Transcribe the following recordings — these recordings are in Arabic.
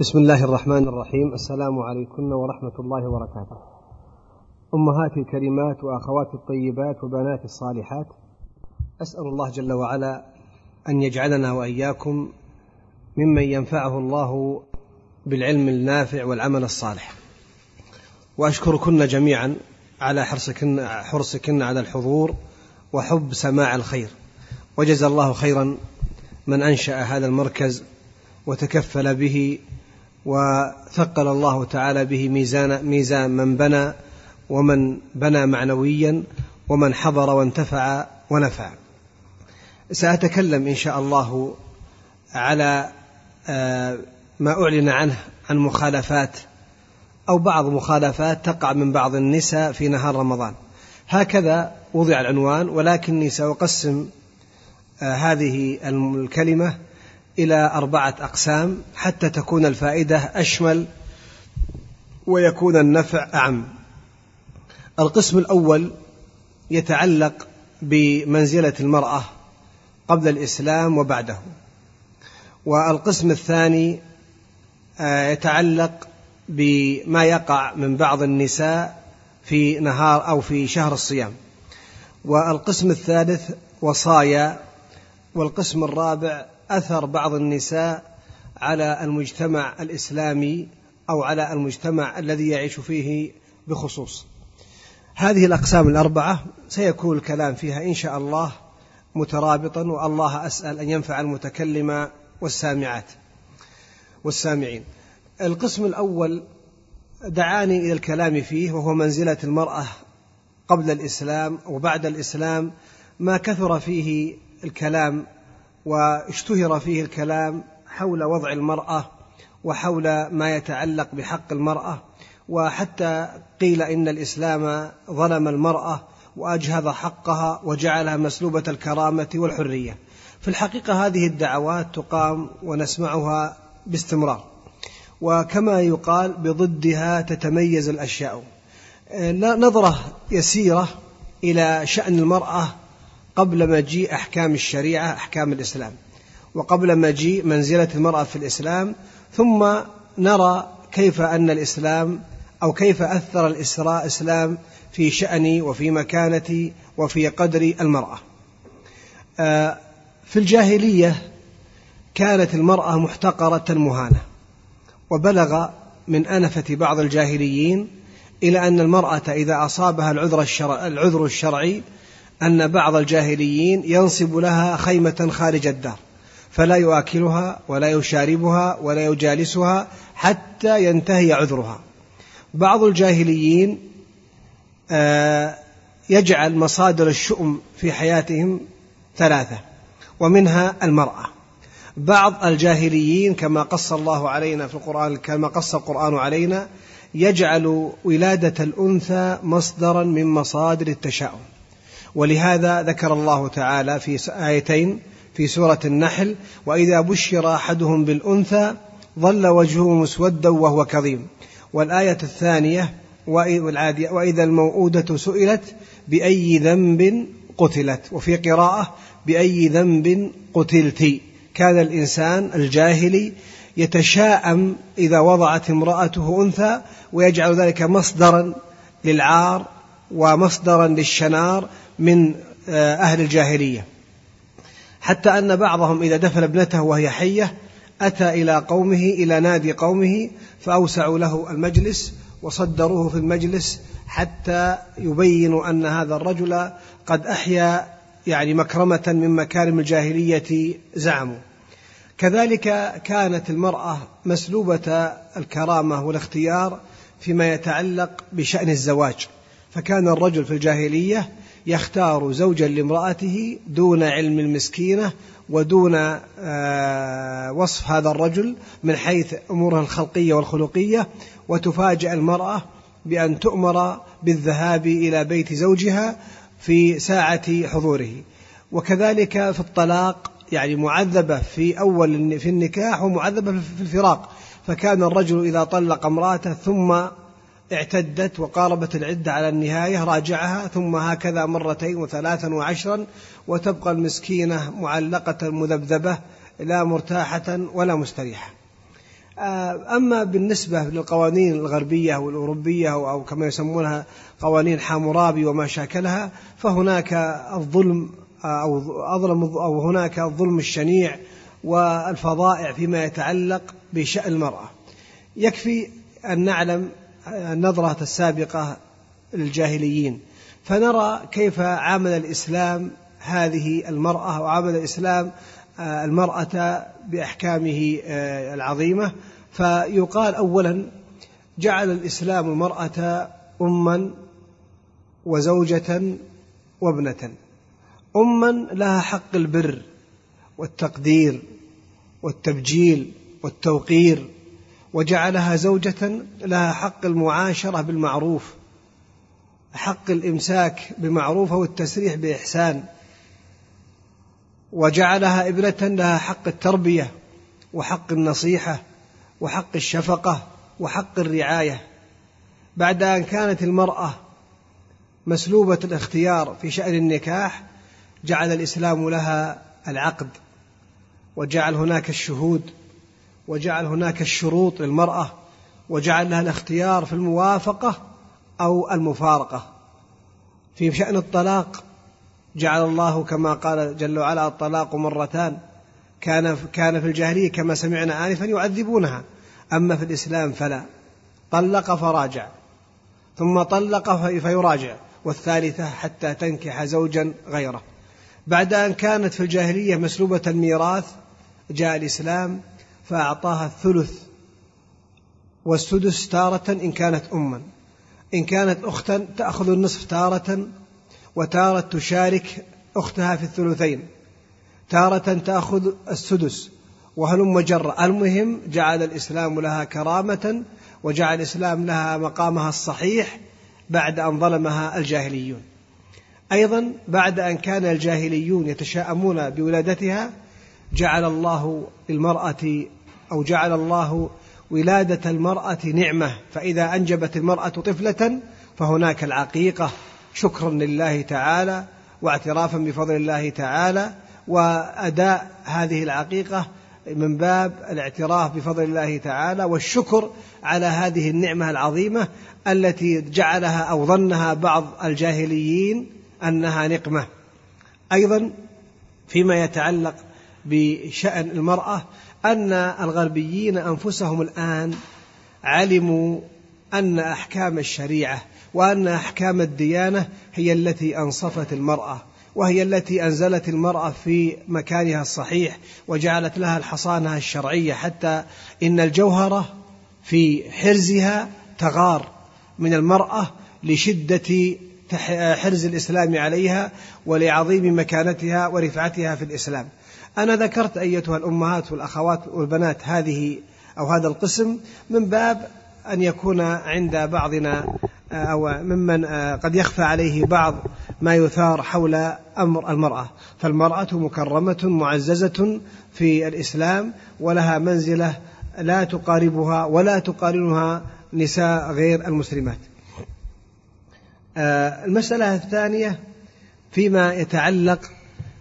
بسم الله الرحمن الرحيم السلام عليكم ورحمة الله وبركاته أمهاتي الكريمات وأخواتي الطيبات وبناتي الصالحات أسأل الله جل وعلا أن يجعلنا وإياكم ممن ينفعه الله بالعلم النافع والعمل الصالح وأشكركن جميعا على حرصكن, حرصكن على الحضور وحب سماع الخير وجزى الله خيرا من أنشأ هذا المركز وتكفل به وثقل الله تعالى به ميزان ميزان من بنى ومن بنى معنويا ومن حضر وانتفع ونفع. سأتكلم إن شاء الله على آه، ما أعلن عنه عن مخالفات أو بعض مخالفات تقع من بعض النساء في نهار رمضان. هكذا وضع العنوان ولكني سأقسم آه، هذه الكلمة إلى أربعة أقسام حتى تكون الفائدة أشمل ويكون النفع أعم. القسم الأول يتعلق بمنزلة المرأة قبل الإسلام وبعده. والقسم الثاني آه، يتعلق بما يقع من بعض النساء في نهار أو في شهر الصيام. والقسم الثالث وصايا والقسم الرابع أثر بعض النساء على المجتمع الإسلامي أو على المجتمع الذي يعيش فيه بخصوص. هذه الأقسام الأربعة سيكون الكلام فيها إن شاء الله مترابطا والله أسأل أن ينفع المتكلم والسامعات والسامعين. القسم الأول دعاني إلى الكلام فيه وهو منزلة المرأة قبل الإسلام وبعد الإسلام ما كثر فيه الكلام واشتهر فيه الكلام حول وضع المرأة وحول ما يتعلق بحق المرأة وحتى قيل إن الإسلام ظلم المرأة وأجهض حقها وجعلها مسلوبة الكرامة والحرية. في الحقيقة هذه الدعوات تقام ونسمعها باستمرار. وكما يقال بضدها تتميز الأشياء. نظرة يسيرة إلى شأن المرأة قبل مجيء أحكام الشريعة أحكام الإسلام. وقبل مجيء منزلة المرأة في الإسلام ثم نرى كيف أن الإسلام أو كيف أثر الإسلام في شأني وفي مكانتي وفي قدر المرأة. آه، في الجاهلية كانت المرأة محتقرة مهانة وبلغ من أنفة بعض الجاهليين إلى أن المرأة إذا أصابها العذر, العذر الشرعي أن بعض الجاهليين ينصب لها خيمة خارج الدار فلا يؤكلها ولا يشاربها ولا يجالسها حتى ينتهي عذرها. بعض الجاهليين آه، يجعل مصادر الشؤم في حياتهم ثلاثة ومنها المرأة. بعض الجاهليين كما قص الله علينا في القرآن كما قص القرآن علينا يجعل ولادة الأنثى مصدرا من مصادر التشاؤم. ولهذا ذكر الله تعالى في آيتين في سورة النحل وإذا بشر أحدهم بالأنثى ظل وجهه مسودا وهو كظيم. والآية الثانية وإذا الموءودة سئلت بأي ذنب قتلت. وفي قراءة بأي ذنب قتلت. كان الإنسان الجاهلي يتشاءم إذا وضعت امرأته أنثى ويجعل ذلك مصدرا للعار ومصدرا للشنار من آه، أهل الجاهلية. حتى أن بعضهم إذا دفن ابنته وهي حية أتى إلى قومه إلى نادي قومه فأوسعوا له المجلس وصدروه في المجلس حتى يبينوا أن هذا الرجل قد أحيا يعني مكرمة من مكارم الجاهلية زعموا. كذلك كانت المرأة مسلوبة الكرامة والاختيار فيما يتعلق بشأن الزواج. فكان الرجل في الجاهلية يختار زوجا لامرأته دون علم المسكينة ودون آه، وصف هذا الرجل من حيث أمورها الخلقية والخلقية وتفاجأ المرأة بأن تؤمر بالذهاب إلى بيت زوجها في ساعة حضوره. وكذلك في الطلاق يعني معذبة في أول في النكاح ومعذبة في الفراق. فكان الرجل إذا طلق امرأته ثم اعتدت وقاربت العدة على النهاية راجعها ثم هكذا مرتين وثلاثا وعشرا وتبقى المسكينة معلقة مذبذبة لا مرتاحة ولا مستريحة. آه، أما بالنسبة للقوانين الغربية والأوروبية أو كما يسمونها قوانين حامورابي وما شاكلها فهناك الظلم آه، أو أظلم أو هناك الظلم الشنيع والفظائع فيما يتعلق بشأن المرأة. يكفي أن نعلم النظرة السابقة للجاهليين. فنرى كيف عامل الإسلام هذه المرأة وعامل الإسلام آه، المرأة بأحكامه آه، العظيمة. فيقال أولا جعل الإسلام المرأة أما وزوجة وابنة. أما لها حق البر والتقدير والتبجيل والتوقير. وجعلها زوجة لها حق المعاشرة بالمعروف حق الإمساك بمعروف والتسريح بإحسان. وجعلها ابنة لها حق التربية وحق النصيحة وحق الشفقة وحق الرعاية. بعد أن كانت المرأة مسلوبة الاختيار في شأن النكاح جعل الإسلام لها العقد وجعل هناك الشهود. وجعل هناك الشروط للمرأة وجعل لها الاختيار في الموافقة أو المفارقة. في شأن الطلاق جعل الله كما قال جل وعلا الطلاق مرتان. كان كان في الجاهلية كما سمعنا آنفا يعذبونها أما في الإسلام فلا. طلق فراجع ثم طلق فيراجع والثالثة حتى تنكح زوجا غيره. بعد أن كانت في الجاهلية مسلوبة الميراث جاء الإسلام فأعطاها الثلث والسدس تارة إن كانت أما. إن كانت أختا تأخذ النصف تارة وتارة تشارك أختها في الثلثين. تارة تأخذ السدس. وهلم جرة المهم جعل الإسلام لها كرامة وجعل الإسلام لها مقامها الصحيح بعد أن ظلمها الجاهليون. أيضا بعد أن كان الجاهليون يتشاءمون بولادتها جعل الله للمرأة أو جعل الله ولادة المرأة نعمة فإذا أنجبت المرأة طفلة فهناك العقيقة. شكرا لله تعالى واعترافا بفضل الله تعالى وأداء هذه العقيقة من باب الاعتراف بفضل الله تعالى والشكر على هذه النعمة العظيمة التي جعلها أو ظنها بعض الجاهليين أنها نقمة. أيضا فيما يتعلق بشأن المرأة أن الغربيين أنفسهم الآن علموا أن أحكام الشريعة وأن أحكام الديانة هي التي أنصفت المرأة وهي التي أنزلت المرأة في مكانها الصحيح وجعلت لها الحصانة الشرعية حتى إن الجوهرة في حرزها تغار من المرأة لشدة حرز الإسلام عليها ولعظيم مكانتها ورفعتها في الإسلام. أنا ذكرت أيتها الأمهات والأخوات والبنات هذه أو هذا القسم من باب أن يكون عند بعضنا آه، أو ممن آه، قد يخفى عليه بعض ما يثار حول أمر المرأة. فالمرأة مكرمة معززة في الإسلام ولها منزلة لا تقاربها ولا تقارنها نساء غير المسلمات. آه، المسألة الثانية فيما يتعلق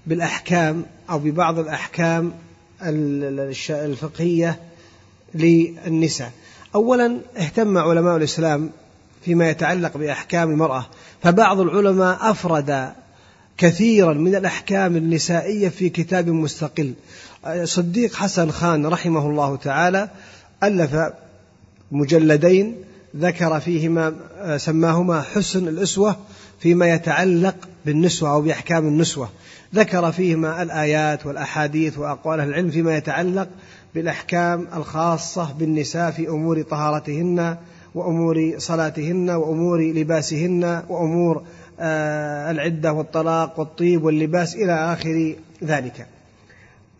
بالأحكام أو ببعض الأحكام الفقهية للنساء. أولا اهتم علماء الإسلام فيما يتعلق بأحكام المرأة فبعض العلماء أفرد كثيرا من الأحكام النسائية في كتاب مستقل. صديق حسن خان رحمه الله تعالى ألف مجلدين ذكر فيهما سماهما حسن الأسوة فيما يتعلق بالنسوة أو بأحكام النسوة. ذكر فيهما الآيات والأحاديث وأقوال العلم فيما يتعلق بالأحكام الخاصة بالنساء في أمور طهارتهن وأمور صلاتهن وأمور لباسهن وأمور آه، العدة والطلاق والطيب واللباس إلى آخر ذلك.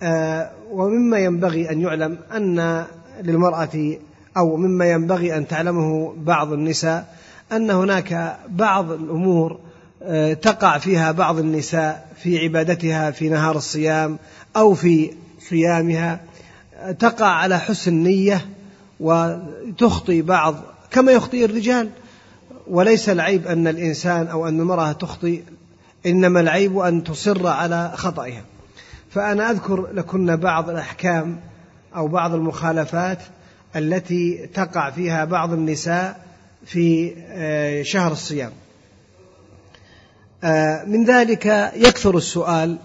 آه، ومما ينبغي أن يعلم أن للمرأة أو مما ينبغي أن تعلمه بعض النساء أن هناك بعض الأمور آه، تقع فيها بعض النساء في عبادتها في نهار الصيام أو في صيامها تقع على حسن نية وتخطي بعض كما يخطئ الرجال. وليس العيب أن الإنسان أو أن المرأة تخطئ إنما العيب أن تصر على خطئها. فأنا أذكر لكن بعض الأحكام أو بعض المخالفات التي تقع فيها بعض النساء في آه، شهر الصيام. آه، من ذلك يكثر السؤال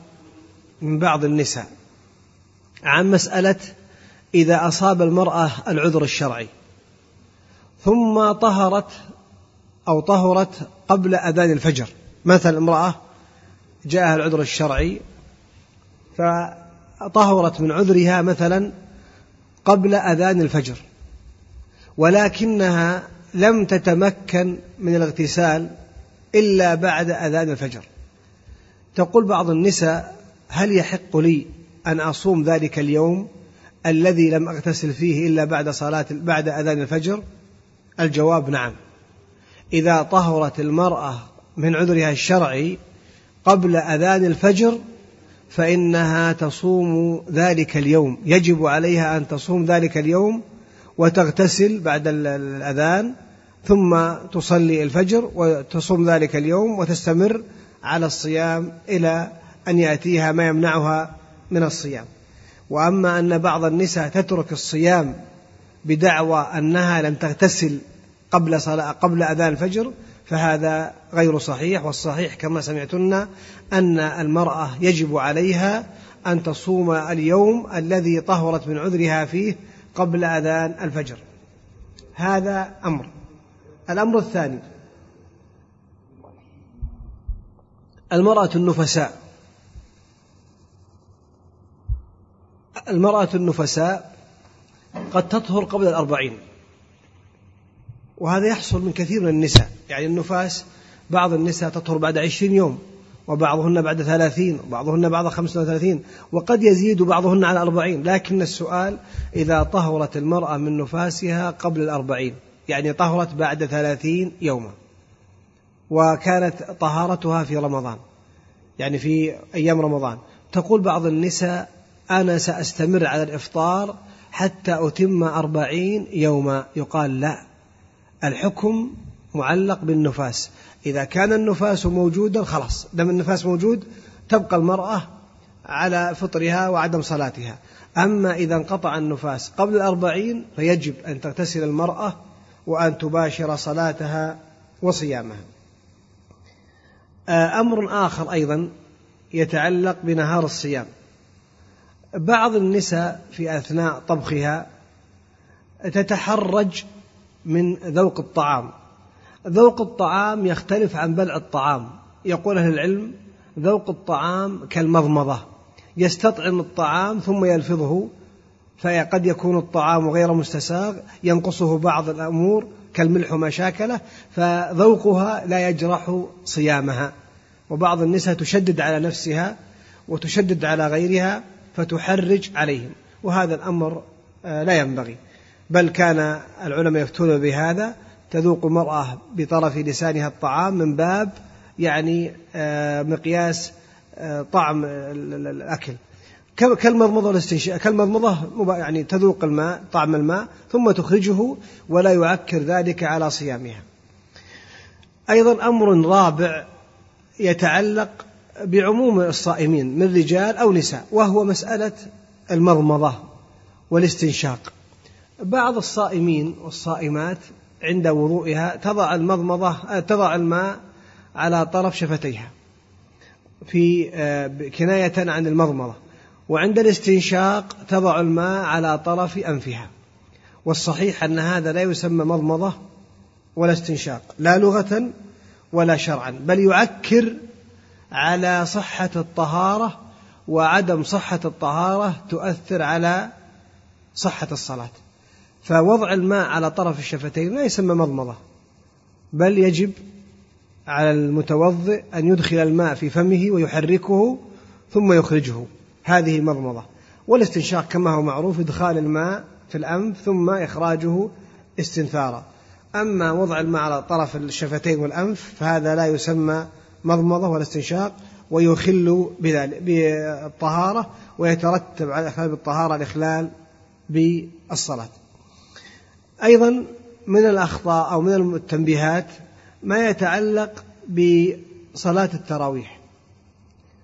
من بعض النساء عن مسألة إذا أصاب المرأة العذر الشرعي ثم طهرت أو طهرت قبل أذان الفجر. مثل امرأة جاءها العذر الشرعي فطهرت من عذرها مثلا قبل أذان الفجر ولكنها لم تتمكن من الاغتسال إلا بعد أذان الفجر. تقول بعض النساء هل يحق لي أن أصوم ذلك اليوم الذي لم أغتسل فيه إلا بعد صلاة بعد أذان الفجر؟ الجواب نعم. إذا طهرت المرأة من عذرها الشرعي قبل أذان الفجر فإنها تصوم ذلك اليوم. يجب عليها أن تصوم ذلك اليوم وتغتسل بعد الأذان ثم تصلي الفجر وتصوم ذلك اليوم وتستمر على الصيام إلى أن يأتيها ما يمنعها من الصيام. وأما أن بعض النساء تترك الصيام بدعوى أنها لم تغتسل قبل صلاة قبل أذان الفجر فهذا غير صحيح والصحيح كما سمعتن أن المرأة يجب عليها أن تصوم اليوم الذي طهرت من عذرها فيه قبل أذان الفجر. هذا أمر. الأمر الثاني المرأة النفساء. المرأة النفساء قد تطهر قبل الأربعين. وهذا يحصل من كثير من النساء. يعني النفاس بعض النساء تطهر بعد عشرين يوم وبعضهن بعد ثلاثين وبعضهن بعد خمسة وثلاثين وقد يزيد بعضهن على أربعين. لكن السؤال إذا طهرت المرأة من نفاسها قبل الأربعين يعني طهرت بعد ثلاثين يوما وكانت طهارتها في رمضان يعني في أيام رمضان تقول بعض النساء أنا سأستمر على الإفطار حتى أتم أربعين يوما. يقال لا. الحكم معلق بالنفاس. إذا كان النفاس موجودا خلاص دم النفاس موجود تبقى المرأة على فطرها وعدم صلاتها. أما إذا انقطع النفاس قبل الأربعين فيجب أن تغتسل المرأة وأن تباشر صلاتها وصيامها. آه، أمر آخر أيضا يتعلق بنهار الصيام. بعض النساء في أثناء طبخها تتحرج من ذوق الطعام. ذوق الطعام يختلف عن بلع الطعام. يقول أهل العلم ذوق الطعام كالمضمضة. يستطعم الطعام ثم يلفظه فقد يكون الطعام غير مستساغ ينقصه بعض الأمور كالملح وما شاكله فذوقها لا يجرح صيامها. وبعض النساء تشدد على نفسها وتشدد على غيرها فتحرج عليهم. وهذا الأمر آه، لا ينبغي. بل كان العلماء يفتون بهذا تذوق المرأة بطرف لسانها الطعام من باب يعني آه، مقياس آه، طعم الأكل. كالمضمضة كالمضمضة يعني تذوق الماء طعم الماء ثم تخرجه ولا يعكر ذلك على صيامها. أيضا أمر رابع يتعلق بعموم الصائمين من رجال أو نساء وهو مسألة المضمضة والاستنشاق. بعض الصائمين والصائمات عند وضوئها تضع المضمضة تضع الماء على طرف شفتيها في آه، كناية عن المضمضة وعند الاستنشاق تضع الماء على طرف أنفها. والصحيح أن هذا لا يسمى مضمضة ولا استنشاق لا لغة ولا شرعا بل يعكر على صحة الطهارة وعدم صحة الطهارة تؤثر على صحة الصلاة. فوضع الماء على طرف الشفتين لا يسمى مضمضة بل يجب على المتوضئ أن يدخل الماء في فمه ويحركه ثم يخرجه. هذه مضمضة. والاستنشاق كما هو معروف إدخال الماء في الأنف ثم إخراجه استنثارا. أما وضع الماء على طرف الشفتين والأنف فهذا لا يسمى مضمضة ولا استنشاق ويخل بذلك بالطهارة ويترتب على إخلال بالطهارة الإخلال بالصلاة. أيضا من الأخطاء أو من التنبيهات ما يتعلق بصلاة التراويح.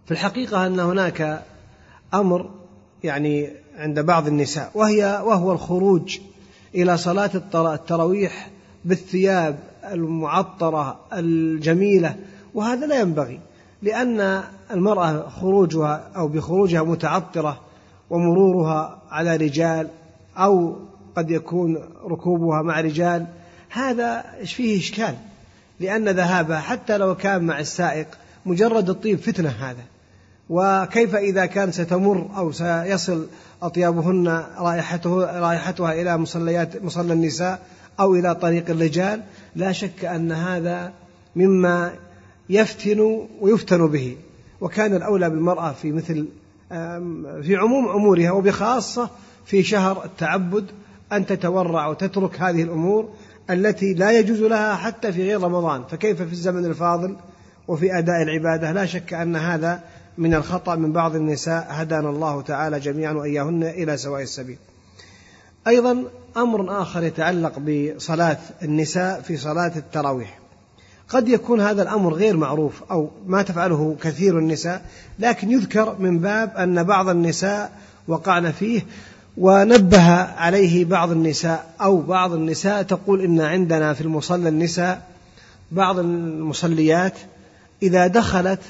في الحقيقة أن هناك أمر يعني عند بعض النساء وهي وهو الخروج إلى صلاة التراويح بالثياب المعطرة الجميلة وهذا لا ينبغي لأن المرأة خروجها أو بخروجها متعطرة ومرورها على رجال أو قد يكون ركوبها مع رجال هذا فيه إشكال؟ لأن ذهابها حتى لو كان مع السائق مجرد الطيب فتنة هذا. وكيف إذا كان ستمر أو سيصل أطيابهن رائحته رائحتها إلى مصليات مصلى النساء أو إلى طريق الرجال لا شك أن هذا مما يفتن ويفتن به. وكان الأولى بالمرأة في مثل في عموم أمورها وبخاصة في شهر التعبد أن تتورع وتترك هذه الأمور التي لا يجوز لها حتى في غير رمضان. فكيف في الزمن الفاضل وفي أداء العبادة؟ لا شك أن هذا من الخطأ من بعض النساء. هدانا الله تعالى جميعا وإياهن إلى سواء السبيل. أيضا أمر آخر يتعلق بصلاة النساء في صلاة التراويح. قد يكون هذا الأمر غير معروف أو ما تفعله كثير النساء لكن يذكر من باب أن بعض النساء وقعن فيه ونبه عليه بعض النساء أو بعض النساء تقول إن عندنا في المصلى النساء بعض المصليات إذا دخلت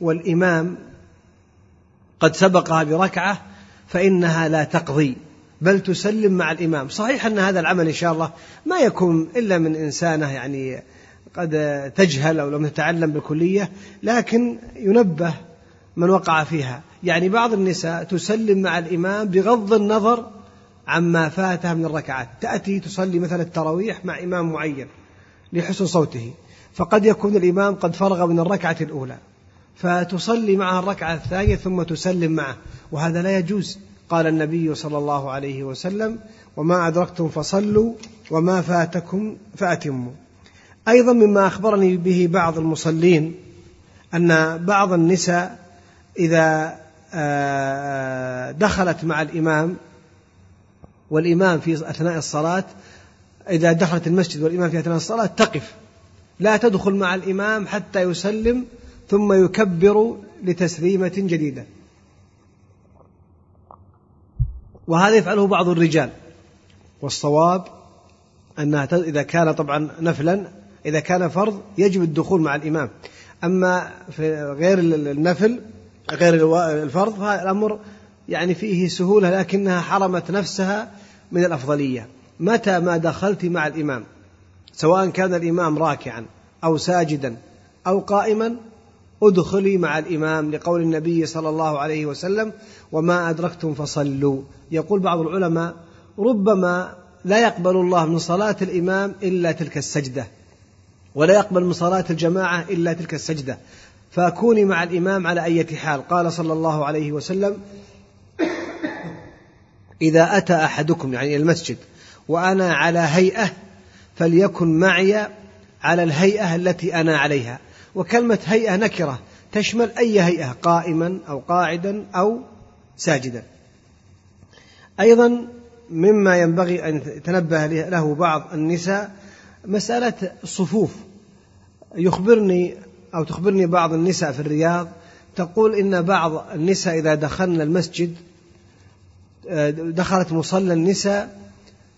والإمام قد سبقها بركعة فإنها لا تقضي بل تسلم مع الإمام. صحيح أن هذا العمل إن شاء الله ما يكون إلا من إنسانة يعني قد تجهل أو لم تتعلم بالكلية لكن ينبه من وقع فيها. يعني بعض النساء تسلم مع الإمام بغض النظر عما فاتها من الركعات. تأتي تصلي مثلا التراويح مع إمام معين لحسن صوته. فقد يكون الإمام قد فرغ من الركعة الأولى. فتصلي معها الركعة الثانية ثم تسلم معه. وهذا لا يجوز. قال النبي صلى الله عليه وسلم وما أدركتم فصلوا وما فاتكم فأتموا. أيضا مما أخبرني به بعض المصلين أن بعض النساء إذا آه، دخلت مع الإمام والإمام في أثناء الصلاة إذا دخلت المسجد والإمام في أثناء الصلاة تقف. لا تدخل مع الإمام حتى يسلم ثم يكبر لتسليمة جديدة. وهذا يفعله بعض الرجال. والصواب أنها إذا كان طبعا نفلا إذا كان فرض يجب الدخول مع الإمام. أما في غير النفل غير الفرض فهذا الأمر يعني فيه سهولة لكنها حرمت نفسها من الأفضلية. متى ما دخلت مع الإمام؟ سواء كان الإمام راكعا أو ساجدا أو قائما ادخلي مع الإمام لقول النبي صلى الله عليه وسلم وما أدركتم فصلوا. يقول بعض العلماء ربما لا يقبل الله من صلاة الإمام إلا تلك السجدة ولا يقبل من صلاة الجماعة إلا تلك السجدة. فكوني مع الإمام على أي حال. قال صلى الله عليه وسلم إذا أتى أحدكم يعني المسجد وأنا على هيئة فليكن معي على الهيئة التي أنا عليها. وكلمة هيئة نكرة تشمل أي هيئة قائما أو قاعدا أو ساجدا. أيضا مما ينبغي أن يتنبه له بعض النساء مسألة الصفوف يخبرني أو تخبرني بعض النساء في الرياض تقول إن بعض النساء إذا دخلن المسجد دخلت مصلى النساء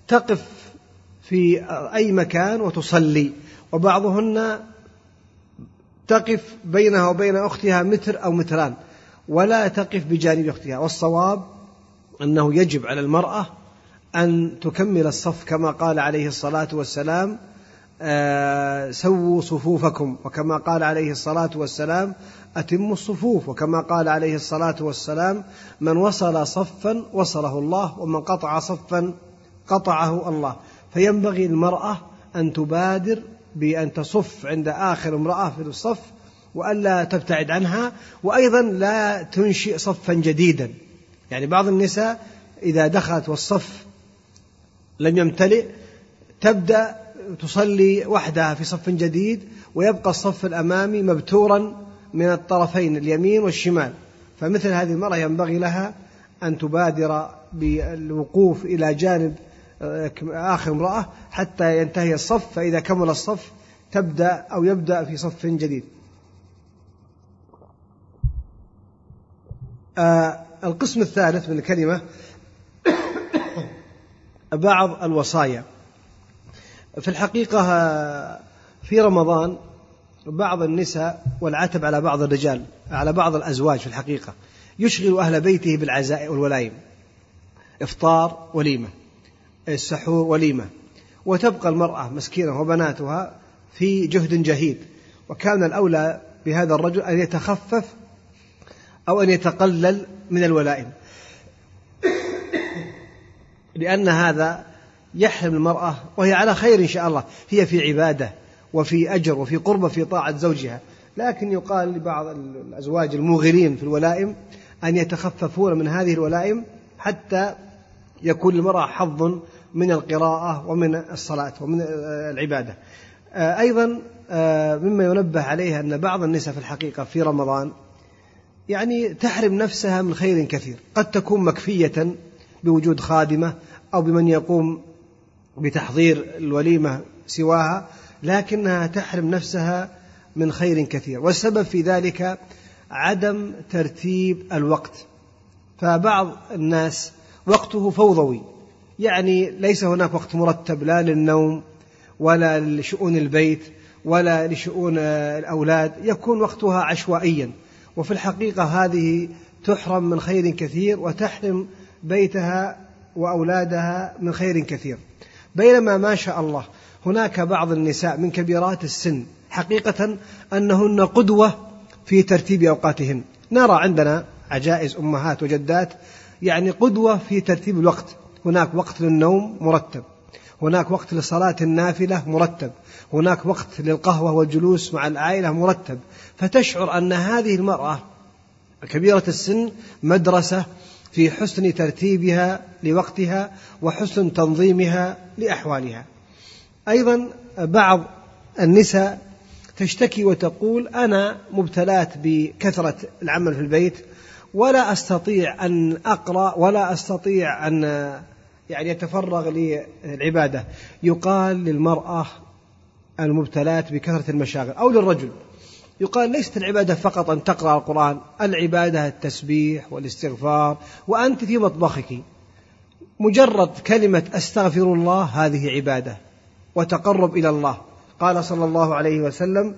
تقف في أي مكان وتصلي وبعضهن تقف بينها وبين أختها متر أو متران ولا تقف بجانب أختها. والصواب أنه يجب على المرأة أن تكمل الصف كما قال عليه الصلاة والسلام آه سووا صفوفكم. وكما قال عليه الصلاة والسلام أتموا الصفوف. وكما قال عليه الصلاة والسلام من وصل صفا وصله الله ومن قطع صفا قطعه الله. فينبغي المرأة أن تبادر بأن تصف عند آخر امرأة في الصف وألا تبتعد عنها. وأيضا لا تنشئ صفا جديدا. يعني بعض النساء إذا دخلت والصف لم يمتلئ تبدأ تصلي وحدها في صف جديد ويبقى الصف الأمامي مبتورا من الطرفين اليمين والشمال. فمثل هذه المرأة ينبغي لها أن تبادر بالوقوف إلى جانب آخر امرأة حتى ينتهي الصف. فإذا كمل الصف تبدأ أو يبدأ في صف جديد. آه القسم الثالث من الكلمة بعض الوصايا. في الحقيقة في رمضان بعض النساء والعتب على بعض الرجال على بعض الأزواج في الحقيقة. يشغل أهل بيته بالعزاء والولائم. إفطار وليمة. السحور وليمة. وتبقى المرأة مسكينة وبناتها في جهد جهيد. وكان الأولى بهذا الرجل أن يتخفف أو أن يتقلل من الولائم. لأن هذا يحرم المرأة وهي على خير إن شاء الله. هي في عبادة وفي أجر وفي قربة في طاعة زوجها. لكن يقال لبعض الأزواج الموغلين في الولائم أن يتخففون من هذه الولائم حتى يكون للمرأة حظ من القراءة ومن الصلاة ومن العبادة. أيضا مما ينبه عليه أن بعض النساء في الحقيقة في رمضان يعني تحرم نفسها من خير كثير. قد تكون مكفية بوجود خادمة أو بمن يقوم بتحضير الوليمة سواها لكنها تحرم نفسها من خير كثير. والسبب في ذلك عدم ترتيب الوقت. فبعض الناس وقته فوضوي. يعني ليس هناك وقت مرتب لا للنوم ولا لشؤون البيت ولا لشؤون الأولاد. يكون وقتها عشوائيا. وفي الحقيقة هذه تحرم من خير كثير وتحرم بيتها وأولادها من خير كثير. بينما ما شاء الله هناك بعض النساء من كبيرات السن حقيقة أنهن قدوة في ترتيب أوقاتهن. نرى عندنا عجائز أمهات وجدات يعني قدوة في ترتيب الوقت. هناك وقت للنوم مرتب. هناك وقت لصلاة النافلة مرتب. هناك وقت للقهوة والجلوس مع العائلة مرتب. فتشعر أن هذه المرأة كبيرة السن مدرسة في حسن ترتيبها لوقتها وحسن تنظيمها لأحوالها. أيضا بعض النساء تشتكي وتقول أنا مبتلات بكثرة العمل في البيت ولا أستطيع أن أقرأ ولا أستطيع أن يعني يتفرغ للعبادة. يقال للمرأة المبتلات بكثرة المشاغل أو للرجل. يقال ليست العبادة فقط أن تقرأ القرآن العبادة التسبيح والاستغفار وأنت في مطبخك. مجرد كلمة أستغفر الله هذه عبادة وتقرب إلى الله. قال صلى الله عليه وسلم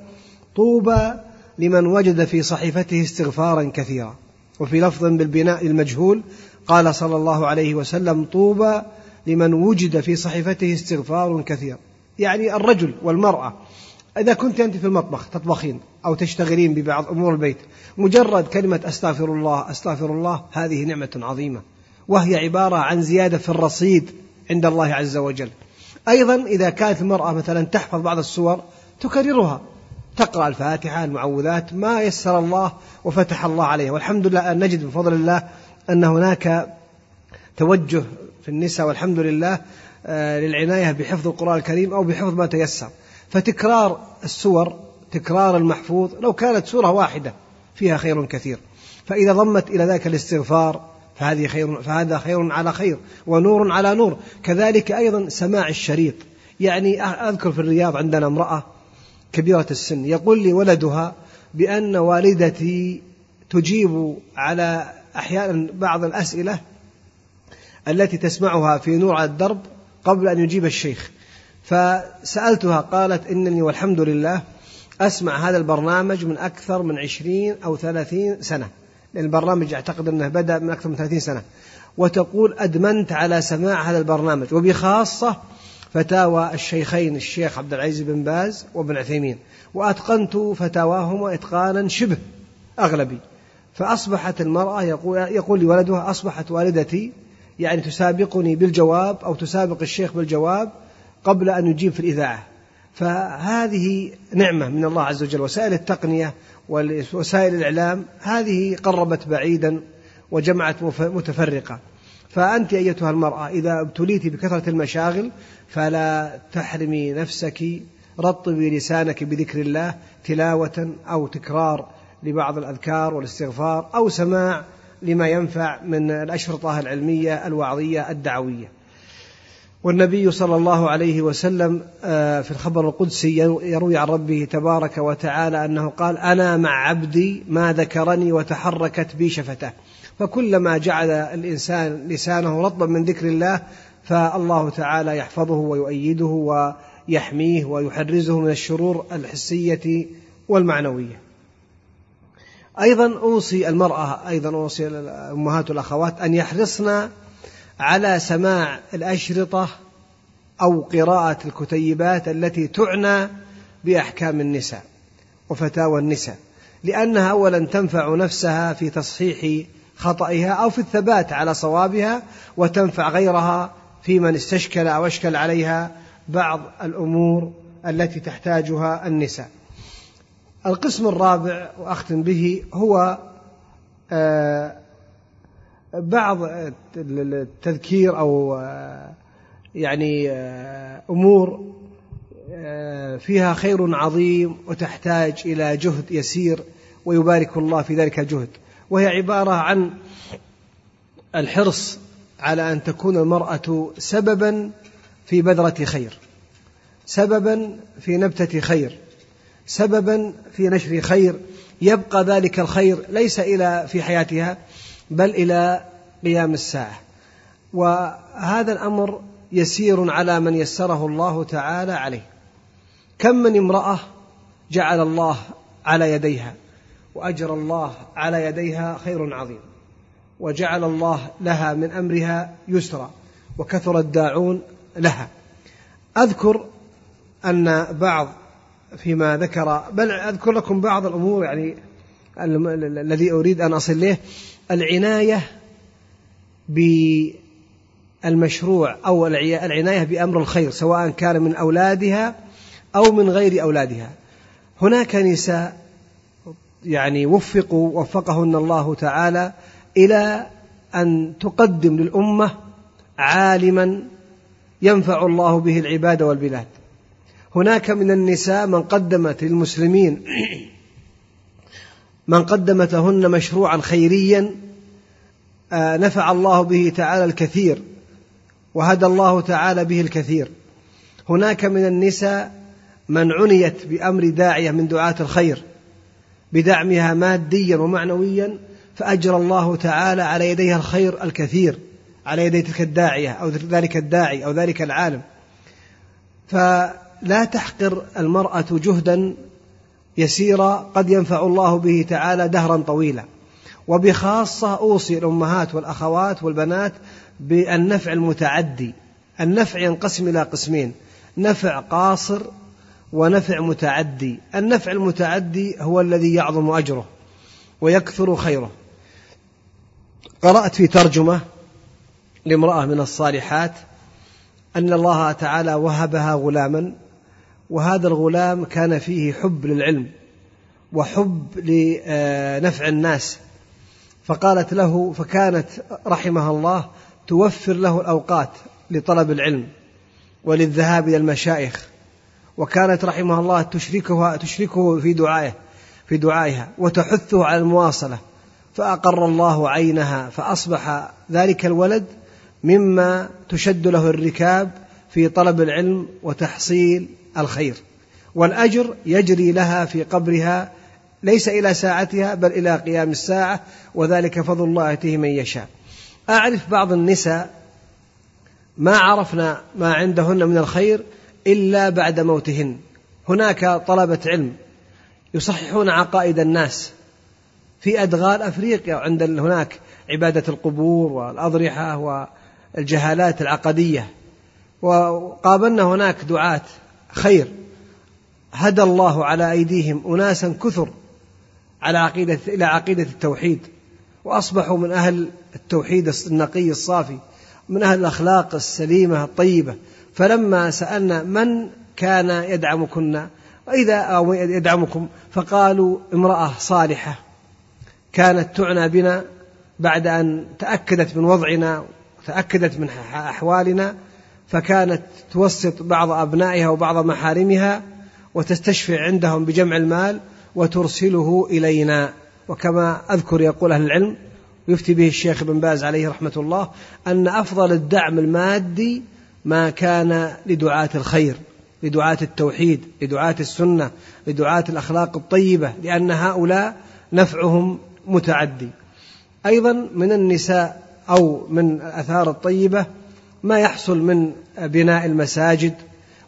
طوبى لمن وجد في صحيفته استغفارا كثيرا. وفي لفظ بالبناء المجهول قال صلى الله عليه وسلم طوبى لمن وجد في صحيفته استغفار كثير. يعني الرجل والمرأة إذا كنت أنت في المطبخ تطبخين أو تشتغلين ببعض أمور البيت مجرد كلمة أستغفر الله أستغفر الله هذه نعمة عظيمة. وهي عبارة عن زيادة في الرصيد عند الله عز وجل. أيضا إذا كانت المرأة مثلا تحفظ بعض السور تكررها. تقرأ الفاتحة المعوذات ما يسر الله وفتح الله عليها. والحمد لله أن نجد بفضل الله أن هناك توجه في النساء والحمد لله آه، للعناية بحفظ القرآن الكريم أو بحفظ ما تيسر. فتكرار السور تكرار المحفوظ لو كانت سورة واحدة فيها خير كثير. فإذا ضمت إلى ذاك الاستغفار فهذه خير فهذا خير على خير ونور على نور. كذلك أيضا سماع الشريط. يعني أذكر في الرياض عندنا امرأة كبيرة السن يقول لي ولدها بأن والدتي تجيب على أحيانا بعض الأسئلة التي تسمعها في نور على الدرب قبل أن يجيب الشيخ. فسألتها قالت إنني والحمد لله أسمع هذا البرنامج من أكثر من عشرين أو ثلاثين سنة. لأن البرنامج أعتقد أنه بدأ من أكثر من ثلاثين سنة. وتقول أدمنت على سماع هذا البرنامج وبخاصة فتاوى الشيخين الشيخ عبد العزيز بن باز وابن عثيمين. وأتقنت فتاواهما إتقانا شبه أغلبي. فأصبحت المرأة يقول, يقول لولدها أصبحت والدتي يعني تسابقني بالجواب أو تسابق الشيخ بالجواب قبل أن يجيب في الإذاعة. فهذه نعمة من الله عز وجل وسائل التقنية ووسائل الإعلام هذه قربت بعيدا وجمعت متفرقة. فأنت أيتها المرأة إذا ابتليت بكثرة المشاغل فلا تحرمي نفسك رطبي لسانك بذكر الله تلاوة أو تكرار لبعض الأذكار والاستغفار أو سماع لما ينفع من الأشرطة العلمية الوعظية الدعوية. والنبي صلى الله عليه وسلم آه، في الخبر القدسي يروي عن ربه تبارك وتعالى أنه قال أنا مع عبدي ما ذكرني وتحركت بي شفته فكلما جعل الإنسان لسانه رطبا من ذكر الله فالله تعالى يحفظه ويؤيده ويحميه ويحرزه من الشرور الحسية والمعنوية. أيضا أوصي المرأة أيضا أوصي الأمهات والأخوات أن يحرصن على سماع الأشرطة أو قراءة الكتيبات التي تعنى بأحكام النساء وفتاوى النساء لأنها أولا تنفع نفسها في تصحيح خطئها أو في الثبات على صوابها وتنفع غيرها في من استشكل أو أشكل عليها بعض الأمور التي تحتاجها النساء. القسم الرابع وأختم به هو آه، بعض التذكير آه، يعني أمور فيها خير عظيم وتحتاج إلى جهد يسير ويبارك الله في ذلك الجهد. وهي عبارة عن الحرص على أن تكون المرأة سببا في بذرة خير سببا في نبتة خير سببا في نشر خير. يبقى ذلك الخير ليس إلى في حياتها بل إلى قيام الساعة. وهذا الأمر يسير على من يسره الله تعالى عليه. كم من امرأة جعل الله على يديها وأجر الله على يديها خير عظيم. وجعل الله لها من أمرها يسرا وكثر الداعون لها. أذكر أن بعض فيما ذكر بل أذكر لكم بعض الأمور يعني الذي أريد أن أصل له العناية بالمشروع أو العناية بأمر الخير سواء كان من أولادها أو من غير أولادها. هناك نساء يعني وفقوا وفقهن الله تعالى إلى أن تقدم للأمة عالما ينفع الله به العباد والبلاد. هناك من النساء من قدمت للمسلمين من قدمت لهن مشروعا خيريا آه، نفع الله به تعالى الكثير وهدى الله تعالى به الكثير. هناك من النساء من عنيت بأمر داعية من دعاة الخير بدعمها ماديا ومعنويا فاجرى الله تعالى على يديها الخير الكثير على يدي تلك الداعية أو ذلك الداعي أو ذلك العالم. ف لا تحقر المرأة جهدا يسيرا قد ينفع الله به تعالى دهرا طويلا. وبخاصة أوصي الأمهات والأخوات والبنات بالنفع المتعدي. النفع ينقسم إلى قسمين نفع قاصر ونفع متعدي. النفع المتعدي هو الذي يعظم أجره ويكثر خيره. قرأت في ترجمة لامرأة من الصالحات أن الله تعالى وهبها غلاما وهذا الغلام كان فيه حب للعلم وحب لنفع الناس. فقالت له فكانت رحمها الله توفر له الأوقات لطلب العلم وللذهاب إلى المشايخ. وكانت رحمها الله تشركها تشركه في دعائه في دعائها وتحثه على المواصلة. فأقر الله عينها فأصبح ذلك الولد مما تشد له الركاب في طلب العلم وتحصيل الخير. والأجر يجري لها في قبرها ليس إلى ساعتها بل إلى قيام الساعة وذلك فضل الله يأتيه من يشاء. أعرف بعض النساء ما عرفنا ما عندهن من الخير إلا بعد موتهن. هناك طلبة علم يصححون عقائد الناس في أدغال أفريقيا عند هناك عبادة القبور والأضرحة والجهالات العقدية. وقابلنا هناك دعاة خير. هدى الله على أيديهم أناسا كثر على عقيدة إلى عقيدة التوحيد. وأصبحوا من أهل التوحيد النقي الصافي من أهل الأخلاق السليمة الطيبة. فلما سألنا من كان يدعمكن وإذا أو يدعمكم فقالوا امرأة صالحة كانت تعنى بنا بعد أن تأكدت من وضعنا وتأكدت من أحوالنا فكانت توسط بعض أبنائها وبعض محارمها وتستشفع عندهم بجمع المال وترسله إلينا. وكما أذكر يقول أهل العلم ويفتي به الشيخ ابن باز عليه رحمة الله أن أفضل الدعم المادي ما كان لدعاة الخير لدعاة التوحيد لدعاة السنة لدعاة الأخلاق الطيبة لأن هؤلاء نفعهم متعدي. أيضا من النساء أو من الآثار الطيبة ما يحصل من بناء المساجد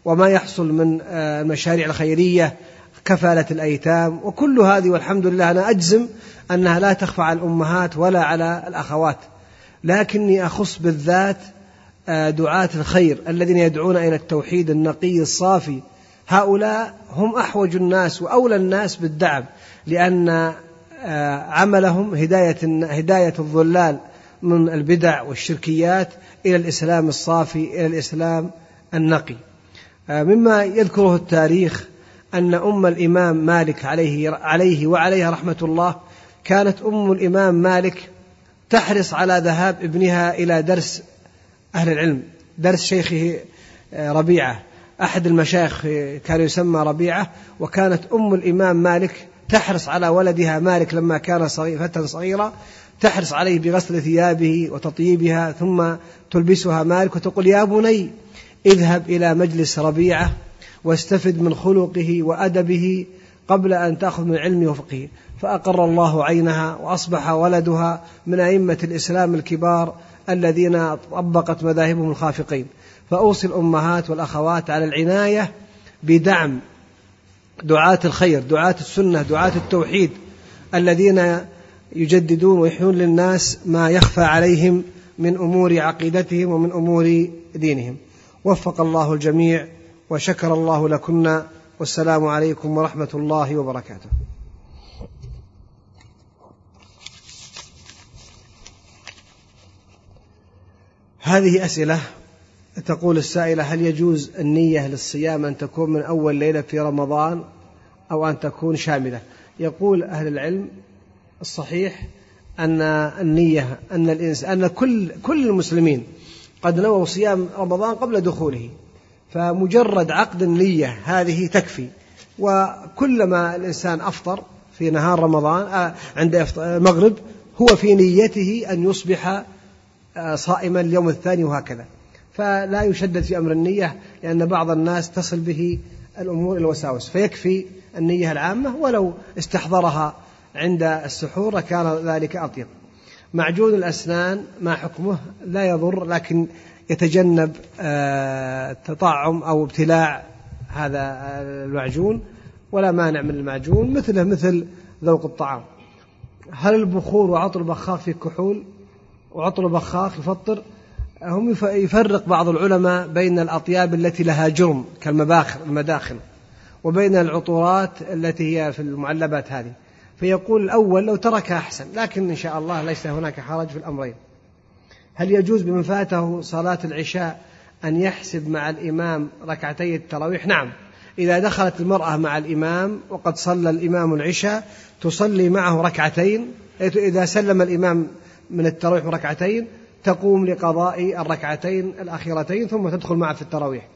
وما يحصل من المشاريع الخيرية كفالة الأيتام وكل هذه والحمد لله أنا أجزم أنها لا تخفى على الأمهات ولا على الأخوات. لكني أخص بالذات آه، دعاة الخير الذين يدعون إلى التوحيد النقي الصافي. هؤلاء هم أحوج الناس وأولى الناس بالدعم لأن آه، عملهم هداية هداية الضلال. من البدع والشركيات إلى الإسلام الصافي إلى الإسلام النقي. آه، مما يذكره التاريخ أن أم الإمام مالك عليه عليه وعليها رحمة الله كانت أم الإمام مالك تحرص على ذهاب ابنها إلى درس أهل العلم درس شيخه آه، ربيعة. أحد المشايخ كان يسمى ربيعة وكانت أم الإمام مالك تحرص على ولدها مالك لما كان فتى صغيرا تحرص عليه بغسل ثيابه وتطييبها ثم تلبسها مالك وتقول يا بني اذهب إلى مجلس ربيعة واستفد من خلقه وأدبه قبل أن تأخذ من علمه وفقهه فأقر الله عينها وأصبح ولدها من أئمة الإسلام الكبار الذين طبقت مذاهبهم الخافقين. فأوصي الأمهات والأخوات على العناية بدعم دعاة الخير دعاة السنة دعاة التوحيد الذين يجددون ويحيون للناس ما يخفى عليهم من أمور عقيدتهم ومن أمور دينهم. وفق الله الجميع وشكر الله لكن. والسلام عليكم ورحمة الله وبركاته. هذه أسئلة تقول السائلة هل يجوز النية للصيام أن تكون من أول ليلة في رمضان أو أن تكون شاملة؟ يقول أهل العلم الصحيح أن النية أن الإنسان أن كل كل المسلمين قد نووا صيام رمضان قبل دخوله فمجرد عقد النية هذه تكفي. وكلما الإنسان أفطر في نهار رمضان آه، عند المغرب هو في نيته أن يصبح آه، صائما اليوم الثاني وهكذا. فلا يشدد في أمر النية لأن بعض الناس تصل به الأمور الوساوس فيكفي النية العامة ولو استحضرها عند السحور لكان ذلك أطيب. معجون الأسنان ما حكمه لا يضر لكن يتجنب آه، تطعم أو ابتلاع هذا المعجون ولا مانع من المعجون مثله مثل ذوق الطعام. هل البخور وعطر البخاخ في كحول؟ وعطر البخاخ يفطر. هم يفرق بعض العلماء بين الأطياب التي لها جرم كالمباخر المداخل وبين العطورات التي هي في المعلبات هذه. فيقول الأول لو تركها أحسن لكن إن شاء الله ليس هناك حرج في الأمرين. هل يجوز بمن فاته صلاة العشاء أن يحسب مع الإمام ركعتي التراويح؟ نعم. إذا دخلت المرأة مع الإمام وقد صلى الإمام العشاء تصلي معه ركعتين. إذا سلم الإمام من التراويح ركعتين تقوم لقضاء الركعتين الأخيرتين ثم تدخل معه في التراويح.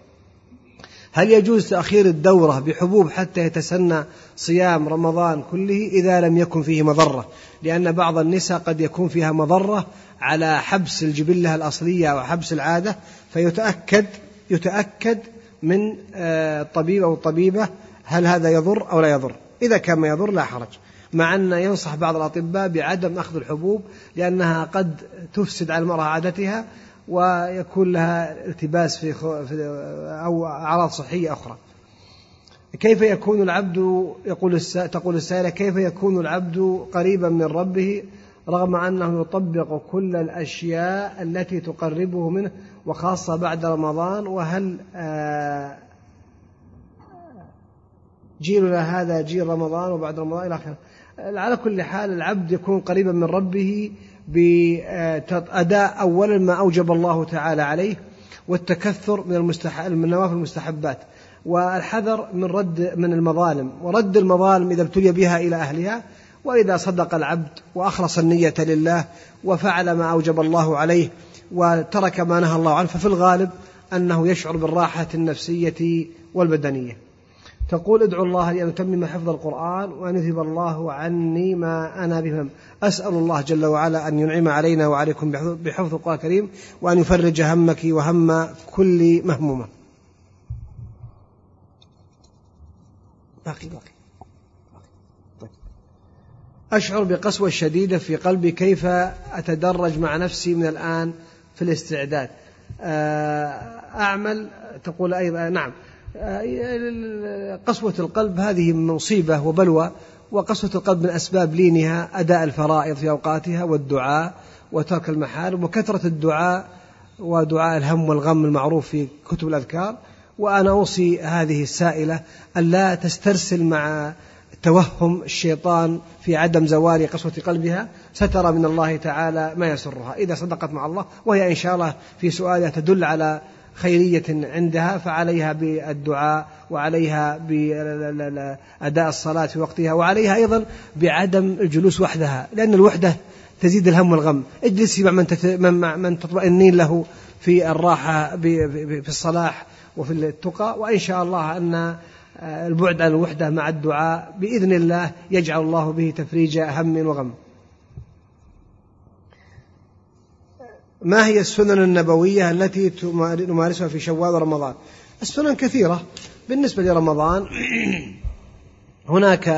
هل يجوز تأخير الدورة بحبوب حتى يتسنى صيام رمضان كله إذا لم يكن فيه مضرة؟ لأن بعض النساء قد يكون فيها مضرة على حبس الجبلة الأصلية أو حبس العادة فيتأكد يتأكد من آه، الطبيب أو الطبيبة هل هذا يضر أو لا يضر. إذا كان ما يضر لا حرج. مع أن ينصح بعض الأطباء بعدم أخذ الحبوب لأنها قد تفسد على المرأة عادتها ويكون لها التباس في أو أعراض صحية أخرى. كيف يكون العبد يقول تقول السائلة كيف يكون العبد قريبا من ربه رغم أنه يطبق كل الأشياء التي تقربه منه وخاصة بعد رمضان؟ وهل آه، جيلنا هذا جيل رمضان وبعد رمضان إلى آخره؟ على كل حال العبد يكون قريبا من ربه بأداء أولا ما أوجب الله تعالى عليه والتكثر من المستح... من نوافل المستحبات والحذر من رد من المظالم ورد المظالم إذا ابتلي بها إلى أهلها وإذا صدق العبد وأخلص النية لله وفعل ما أوجب الله عليه وترك ما نهى الله عنه ففي الغالب أنه يشعر بالراحة النفسية والبدنية. تقول ادعو الله لأن أتمم حفظ القرآن وأن يذهب الله عني ما أنا بهم. أسأل الله جل وعلا أن ينعم علينا وعليكم بحفظ القرآن الكريم وأن يفرج همك وهم كل مهمومة باقي باقي. أشعر بقسوة شديدة في قلبي كيف أتدرج مع نفسي من الآن في الاستعداد. آه، أعمل تقول أيضا نعم. قسوة القلب هذه مصيبة وبلوى وقسوة القلب من أسباب لينها أداء الفرائض في أوقاتها والدعاء وترك المحارم وكثرة الدعاء ودعاء الهم والغم المعروف في كتب الأذكار. وأنا أوصي هذه السائلة أن لا تسترسل مع توهم الشيطان في عدم زوال قسوة قلبها. سترى من الله تعالى ما يسرها. إذا صدقت مع الله وهي إن شاء الله في سؤالها تدل على خيرية عندها فعليها بالدعاء وعليها بأداء الصلاة في وقتها وعليها أيضا بعدم الجلوس وحدها لأن الوحدة تزيد الهم والغم. اجلسي مع من, مع من تطمئنين له في الراحة في الصلاح وفي التقى. وإن شاء الله أن البعد عن الوحدة مع الدعاء بإذن الله يجعل الله به تفريج هم وغم. ما هي السنن النبوية التي نمارسها في شوال ورمضان السنن كثيرة. بالنسبة لرمضان هناك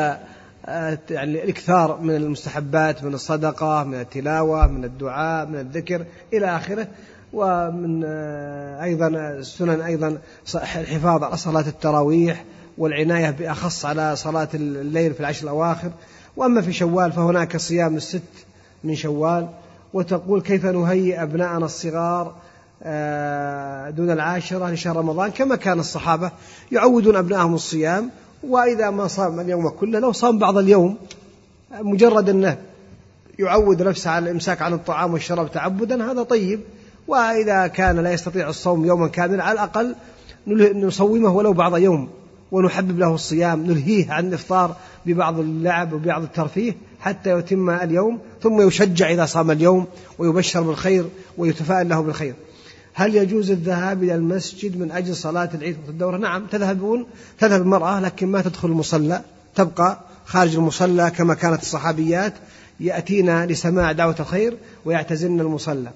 آه، يعني الإكثار من المستحبات من الصدقة من التلاوة من الدعاء من الذكر إلى آخره. ومن آه، أيضا السنن أيضا الحفاظ على صلاة التراويح والعناية بأخص على صلاة الليل في العشر الأواخر. وأما في شوال فهناك صيام الست من شوال. وتقول كيف نهيئ أبناءنا الصغار آه، دون العاشرة لشهر رمضان كما كان الصحابة يعودون أبنائهم الصيام وإذا ما صام اليوم كله لو صام بعض اليوم مجرد أنه يعود نفسه على الإمساك عن الطعام والشراب تعبدا هذا طيب. وإذا كان لا يستطيع الصوم يوما كاملا على الأقل نصومه ولو بعض يوم. ونحبب له الصيام نلهيه عن الإفطار ببعض اللعب وبعض الترفيه حتى يتم اليوم ثم يشجع إذا صام اليوم ويبشر بالخير ويتفائل له بالخير. هل يجوز الذهاب إلى المسجد من أجل صلاة العيد وقت الدورة؟ نعم تذهبون تذهب المرأة لكن ما تدخل المصلى تبقى خارج المصلى كما كانت الصحابيات يأتين لسماع دعوة الخير ويعتزلن المصلى.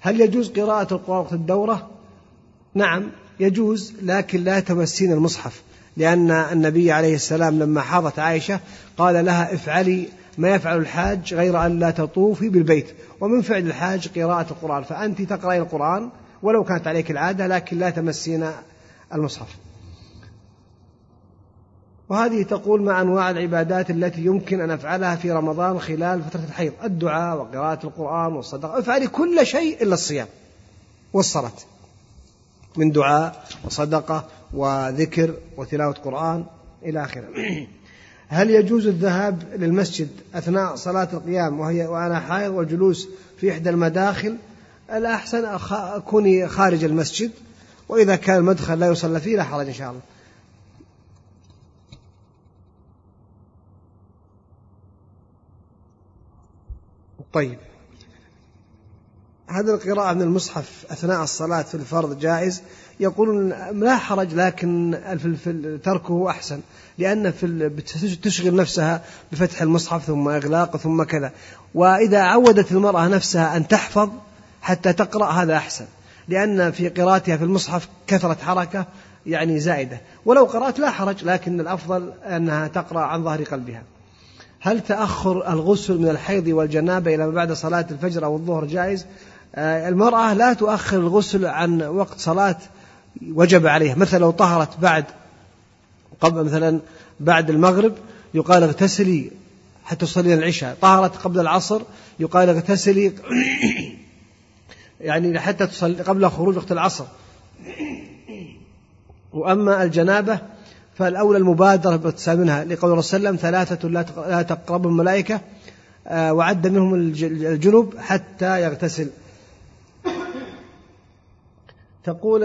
هل يجوز قراءة القرآن وقت الدورة؟ نعم يجوز لكن لا تمسين المصحف. لأن النبي عليه السلام لما حاضت عائشة قال لها افعلي ما يفعل الحاج غير أن لا تطوفي بالبيت ومن فعل الحاج قراءة القرآن فأنت تقرأين القرآن ولو كانت عليك العادة لكن لا تمسين المصحف. وهذه تقول ما أنواع العبادات التي يمكن أن أفعلها في رمضان خلال فترة الحيض الدعاء وقراءة القرآن والصدقة. افعلي كل شيء إلا الصيام والصلاة من دعاء وصدقة وذكر وتلاوة قرآن إلى آخره. هل يجوز الذهاب للمسجد أثناء صلاة القيام وهي وأنا حائض والجلوس في إحدى المداخل؟ الأحسن كوني خارج المسجد وإذا كان المدخل لا يصلى فيه لا حرج إن شاء الله. طيب. هذه القراءة من المصحف أثناء الصلاة في الفرض جائز. يقولون لا حرج لكن تركه أحسن لأن في تشغل نفسها بفتح المصحف ثم إغلاقه ثم كذا. وإذا عودت المرأة نفسها أن تحفظ حتى تقرأ هذا أحسن لأن في قراءتها في المصحف كثرة حركة يعني زائدة. ولو قرأت لا حرج لكن الأفضل أنها تقرأ عن ظهر قلبها. هل تأخر الغسل من الحيض والجنابة إلى بعد صلاة الفجر أو الظهر جائز؟ المرأة لا تؤخر الغسل عن وقت صلاة وجب عليها. مثلا لو طهرت بعد قبل مثلا بعد المغرب يقال اغتسلي حتى تصلي العشاء. طهرت قبل العصر يقال اغتسلي يعني حتى تصلي قبل خروج وقت العصر. وأما الجنابة فالأولى المبادرة منها. لقول الرسول صلى الله عليه وسلم ثلاثة لا تقرب الملائكة آه، وعد منهم الجنب حتى يغتسل. تقول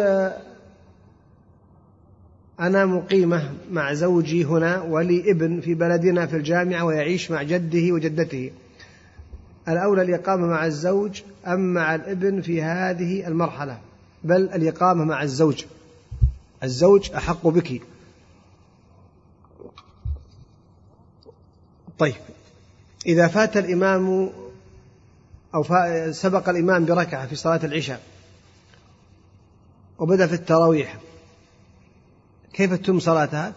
أنا مقيمة مع زوجي هنا ولي ابن في بلدنا في الجامعة ويعيش مع جده وجدته. الأولى الإقامة مع الزوج أم مع الابن في هذه المرحلة. بل الإقامة مع الزوج. الزوج أحق بك. طيب إذا فات الإمام أو سبق الإمام بركعة في صلاة العشاء وبدأ في التراويح. كيف تتم صلاتها؟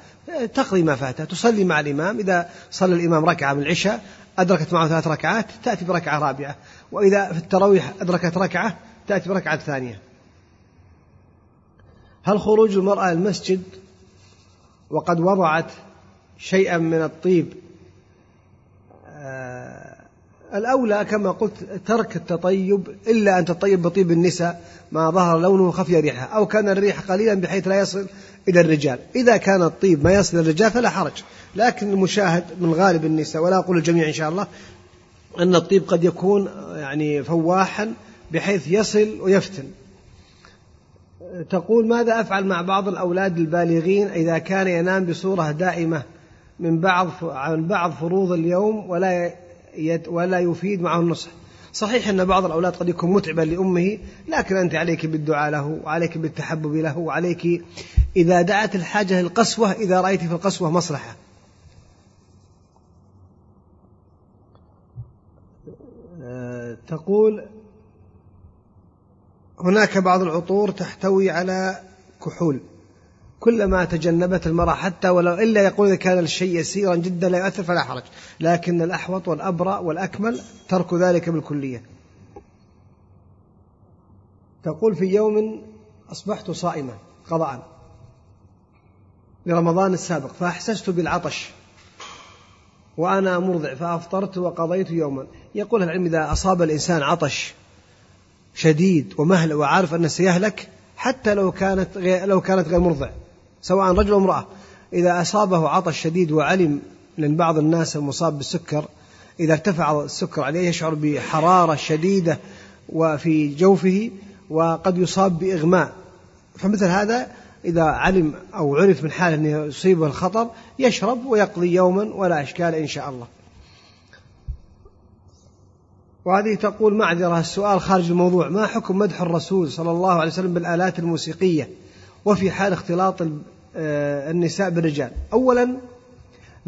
تقضي ما فاتها تصلي مع الإمام. إذا صلى الإمام ركعة من العشاء أدركت معه ثلاث ركعات تأتي بركعة رابعة. وإذا في التراويح أدركت ركعة تأتي بركعة ثانية. هل خروج المرأة المسجد وقد وضعت شيئا من الطيب آه الأولى كما قلت ترك التطيب إلا أن تطيب بطيب النساء ما ظهر لونه خفي ريحه أو كان الريح قليلا بحيث لا يصل إلى الرجال. إذا كان الطيب ما يصل إلى الرجال فلا حرج. لكن المشاهد من غالب النساء ولا أقول الجميع إن شاء الله أن الطيب قد يكون يعني فواحا بحيث يصل ويفتن. تقول ماذا أفعل مع بعض الأولاد البالغين إذا كان ينام بصورة دائمة من بعض عن بعض فروض اليوم ولا ولا يفيد معه النصح. صحيح أن بعض الأولاد قد يكون متعبا لأمه لكن أنت عليك بالدعاء له وعليك بالتحبب له وعليك إذا دعت الحاجة للقسوة إذا رأيت في القسوة مصلحة. أه، تقول هناك بعض العطور تحتوي على كحول. كلما تجنبت المرأة حتى ولو إلا يقول إذا كان الشيء يسيرا جدا لا يؤثر فلا حرج. لكن الأحوط والأبرأ والأكمل ترك ذلك بالكلية. تقول في يوم أصبحت صائمة قضاء لرمضان السابق فأحسست بالعطش وأنا مرضع فأفطرت وقضيت يوما. يقول العلم إذا أصاب الإنسان عطش شديد ومهل وعارف أنه سيهلك حتى لو كانت غير لو كانت غير مرضع. سواء رجل أو امرأة. إذا أصابه عطش شديد وعلم لأن بعض الناس المصاب بالسكر إذا ارتفع السكر عليه يشعر بحرارة شديدة وفي جوفه وقد يصاب بإغماء. فمثل هذا إذا علم أو عرف من حال أنه يصيبه الخطر يشرب ويقضي يوما ولا إشكال إن شاء الله. وهذه تقول معذرة السؤال خارج الموضوع ما حكم مدح الرسول صلى الله عليه وسلم بالآلات الموسيقية؟ وفي حال اختلاط النساء بالرجال. أولا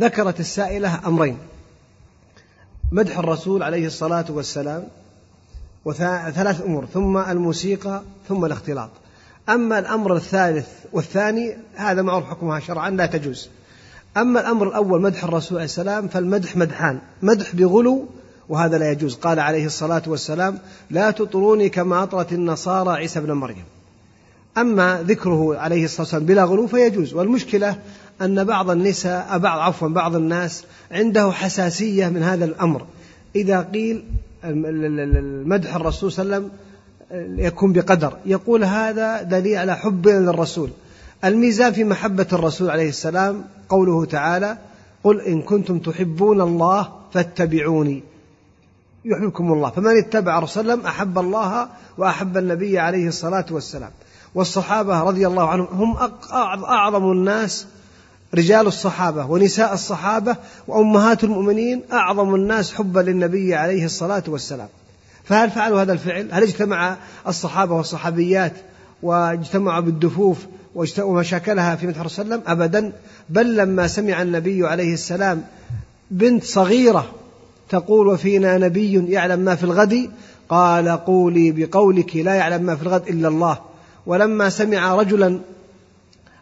ذكرت السائلة أمرين. مدح الرسول عليه الصلاة والسلام وثلاث أمور ثم الموسيقى ثم الاختلاط. أما الأمر الثالث والثاني هذا معروف حكمها شرعا لا تجوز. أما الأمر الأول مدح الرسول عليه السلام فالمدح مدحان. مدح بغلو وهذا لا يجوز. قال عليه الصلاة والسلام لا تطروني كما أطرت النصارى عيسى بن مريم. أما ذكره عليه الصلاة والسلام بلا غلو فيجوز. والمشكلة أن بعض النساء بعض عفوا بعض الناس عنده حساسية من هذا الأمر. إذا قيل المدح الرسول صلى الله عليه وسلم يكون بقدر يقول هذا دليل على حبنا للرسول. الميزان في محبة الرسول عليه السلام قوله تعالى قل إن كنتم تحبون الله فاتبعوني يحبكم الله. فمن اتبع رسول أحب الله وأحب النبي عليه الصلاة والسلام. والصحابة رضي الله عنهم هم أعظم الناس رجال الصحابة ونساء الصحابة وأمهات المؤمنين أعظم الناس حبا للنبي عليه الصلاة والسلام. فهل فعلوا هذا الفعل؟ هل اجتمع الصحابة والصحابيات واجتمعوا بالدفوف وما شاكلها في مدح الرسول وسلم أبدا؟ بل لما سمع النبي عليه السلام بنت صغيرة تقول وفينا نبي يعلم ما في الغد؟ قال قولي بقولك لا يعلم ما في الغد إلا الله. ولما سمع رجلا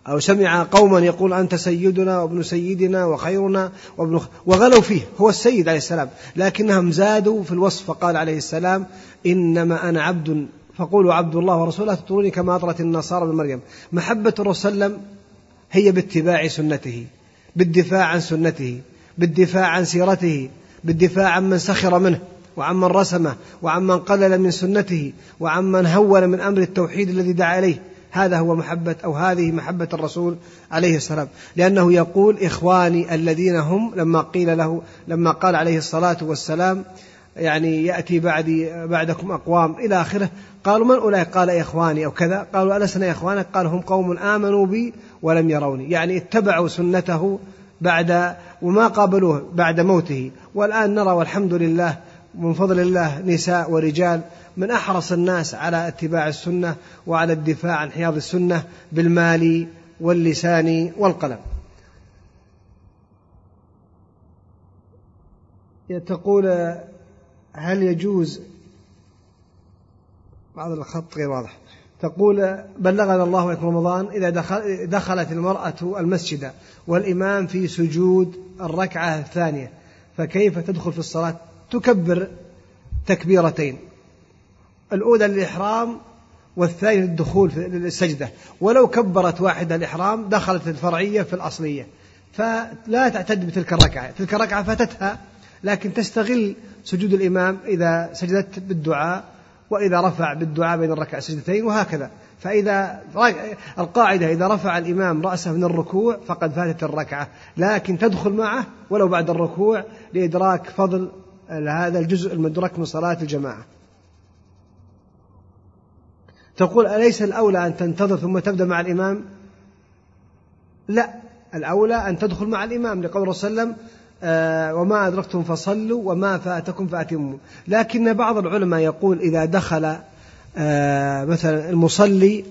أو سمع قوما يقول أنت سيدنا وابن سيدنا وخيرنا وابن وغلوا فيه هو السيد عليه السلام لكنهم زادوا في الوصف فقال عليه السلام إنما أنا عبد فقولوا عبد الله ورسوله تطروني كما أطرت النصارى بن مريم. محبة الرسول هي باتباع سنته بالدفاع عن سنته بالدفاع عن سيرته بالدفاع عن من سخر منه. وعمن رسمه وعمن قلل من سنته وعمن هون من أمر التوحيد الذي دعا إليه. هذا هو محبة أو هذه محبة الرسول عليه السلام. لأنه يقول إخواني الذين هم لما قيل له لما قال عليه الصلاة والسلام يعني يأتي بعدي بعدكم أقوام إلى آخره قالوا من أولئك؟ قال إخواني أو كذا. قالوا ألسنا إخوانك؟ قال هم قوم آمنوا بي ولم يروني. يعني اتبعوا سنته بعد وما قابلوه بعد موته. والآن نرى والحمد لله من فضل الله نساء ورجال من أحرص الناس على اتباع السنة وعلى الدفاع عن حياض السنة بالمال واللسان والقلم. تقول هل يجوز؟ بعض الخط غير واضح. تقول بلغنا الله وإياكم رمضان إذا دخل دخلت المرأة المسجد والإمام في سجود الركعة الثانية فكيف تدخل في الصلاة؟ تكبر تكبيرتين. الأولى للإحرام والثاني للدخول في السجدة ولو كبرت واحدة الإحرام دخلت الفرعية في الأصلية. فلا تعتد بتلك الركعة. تلك الركعة فاتتها لكن تستغل سجود الإمام إذا سجدت بالدعاء وإذا رفع بالدعاء بين الركعة سجدتين وهكذا. فإذا القاعدة إذا رفع الإمام رأسه من الركوع فقد فاتت الركعة. لكن تدخل معه ولو بعد الركوع لإدراك فضل هذا الجزء المدرك من صلاة الجماعة. تقول أليس الأولى أن تنتظر ثم تبدأ مع الإمام؟ لا الأولى أن تدخل مع الإمام لقول صلى الله عليه وسلم آه وما أدركتم فصلوا وما فاتكم فأتموا. لكن بعض العلماء يقول إذا دخل آه مثلا المصلي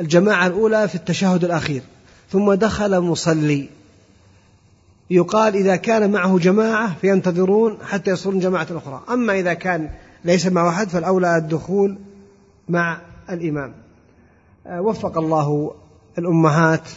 الجماعة الأولى في التشهد الأخير ثم دخل مصلي يقال إذا كان معه جماعة فينتظرون حتى يصلون جماعة أخرى. أما إذا كان ليس معه أحد فالأولى الدخول مع الإمام. آه، وفق الله الأمهات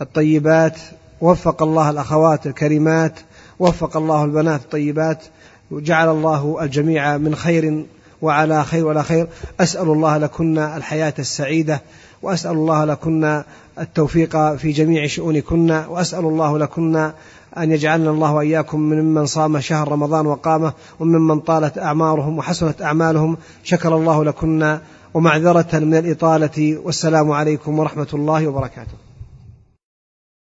الطيبات وفق الله الأخوات الكريمات وفق الله البنات الطيبات وجعل الله الجميع من خير وعلى خير وعلى خير. أسأل الله لكن الحياة السعيدة وأسأل الله لكن التوفيق في جميع شؤونكن وأسأل الله لكن أن يجعلنا الله وإياكم ممن صام شهر رمضان وقامه وممن طالت أعمارهم وحسنت أعمالهم. شكر الله لكن ومعذرة من الإطالة والسلام عليكم ورحمة الله وبركاته.